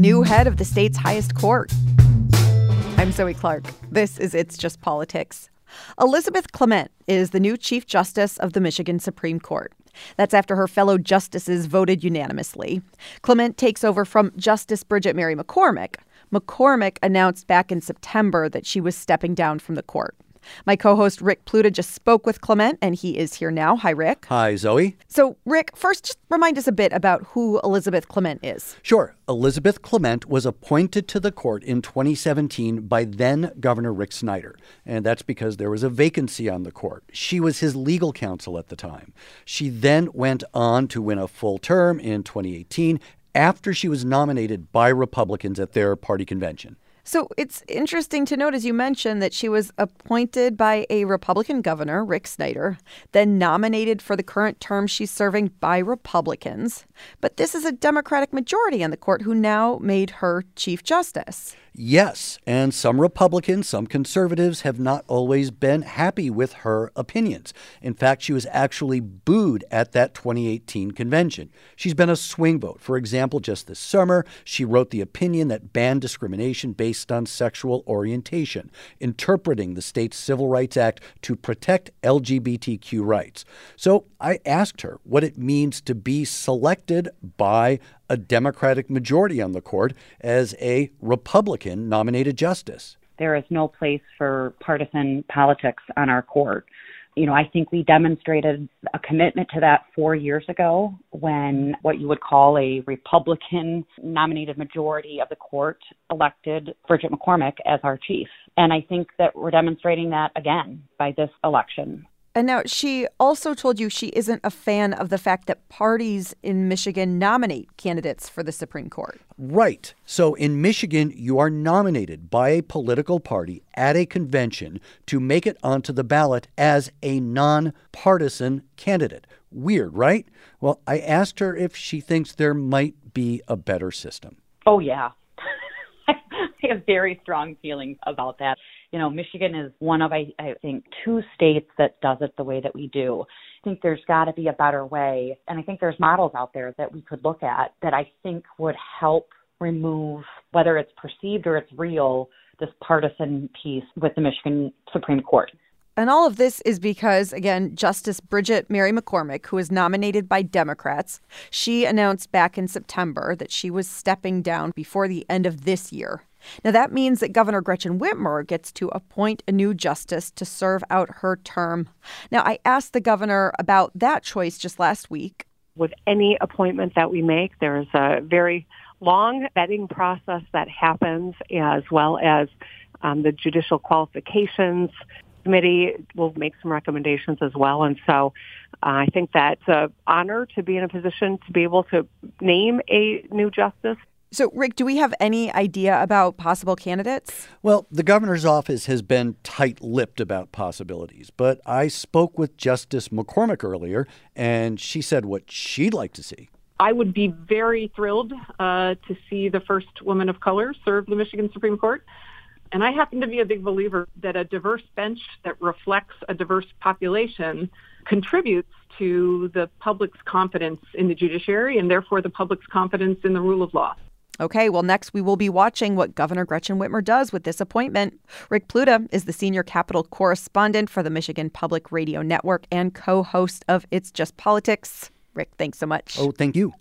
new head of the state's highest court. I'm Zoe Clark. This is It's Just Politics. Elizabeth Clement is the new Chief Justice of the Michigan Supreme Court. That's after her fellow justices voted unanimously. Clement takes over from Justice Bridget Mary McCormick. McCormick announced back in September that she was stepping down from the court. My co host Rick Pluta just spoke with Clement, and he is here now. Hi, Rick. Hi, Zoe. So, Rick, first, just remind us a bit about who Elizabeth Clement is. Sure. Elizabeth Clement was appointed to the court in 2017 by then Governor Rick Snyder, and that's because there was a vacancy on the court. She was his legal counsel at the time. She then went on to win a full term in 2018 after she was nominated by Republicans at their party convention. So it's interesting to note, as you mentioned, that she was appointed by a Republican governor, Rick Snyder, then nominated for the current term she's serving by Republicans. But this is a Democratic majority on the court who now made her Chief Justice. Yes, and some Republicans, some conservatives have not always been happy with her opinions. In fact, she was actually booed at that 2018 convention. She's been a swing vote. For example, just this summer, she wrote the opinion that banned discrimination based on sexual orientation, interpreting the state's Civil Rights Act to protect LGBTQ rights. So I asked her what it means to be selected by a Democratic majority on the court as a Republican nominated justice. There is no place for partisan politics on our court. You know, I think we demonstrated a commitment to that four years ago when what you would call a Republican nominated majority of the court elected Bridget McCormick as our chief. And I think that we're demonstrating that again by this election. And now she also told you she isn't a fan of the fact that parties in Michigan nominate candidates for the Supreme Court. Right. So in Michigan, you are nominated by a political party at a convention to make it onto the ballot as a nonpartisan candidate. Weird, right? Well, I asked her if she thinks there might be a better system. Oh, yeah. I have very strong feelings about that you know, Michigan is one of, I, I think, two states that does it the way that we do. I think there's got to be a better way. And I think there's models out there that we could look at that I think would help remove, whether it's perceived or it's real, this partisan piece with the Michigan Supreme Court. And all of this is because, again, Justice Bridget Mary McCormick, who was nominated by Democrats, she announced back in September that she was stepping down before the end of this year. Now, that means that Governor Gretchen Whitmer gets to appoint a new justice to serve out her term. Now, I asked the governor about that choice just last week. With any appointment that we make, there's a very long vetting process that happens, as well as um, the judicial qualifications committee will make some recommendations as well. And so uh, I think that's an honor to be in a position to be able to name a new justice. So, Rick, do we have any idea about possible candidates? Well, the governor's office has been tight lipped about possibilities, but I spoke with Justice McCormick earlier, and she said what she'd like to see. I would be very thrilled uh, to see the first woman of color serve the Michigan Supreme Court. And I happen to be a big believer that a diverse bench that reflects a diverse population contributes to the public's confidence in the judiciary and therefore the public's confidence in the rule of law. Okay, well, next we will be watching what Governor Gretchen Whitmer does with this appointment. Rick Pluta is the senior Capitol correspondent for the Michigan Public Radio Network and co host of It's Just Politics. Rick, thanks so much. Oh, thank you.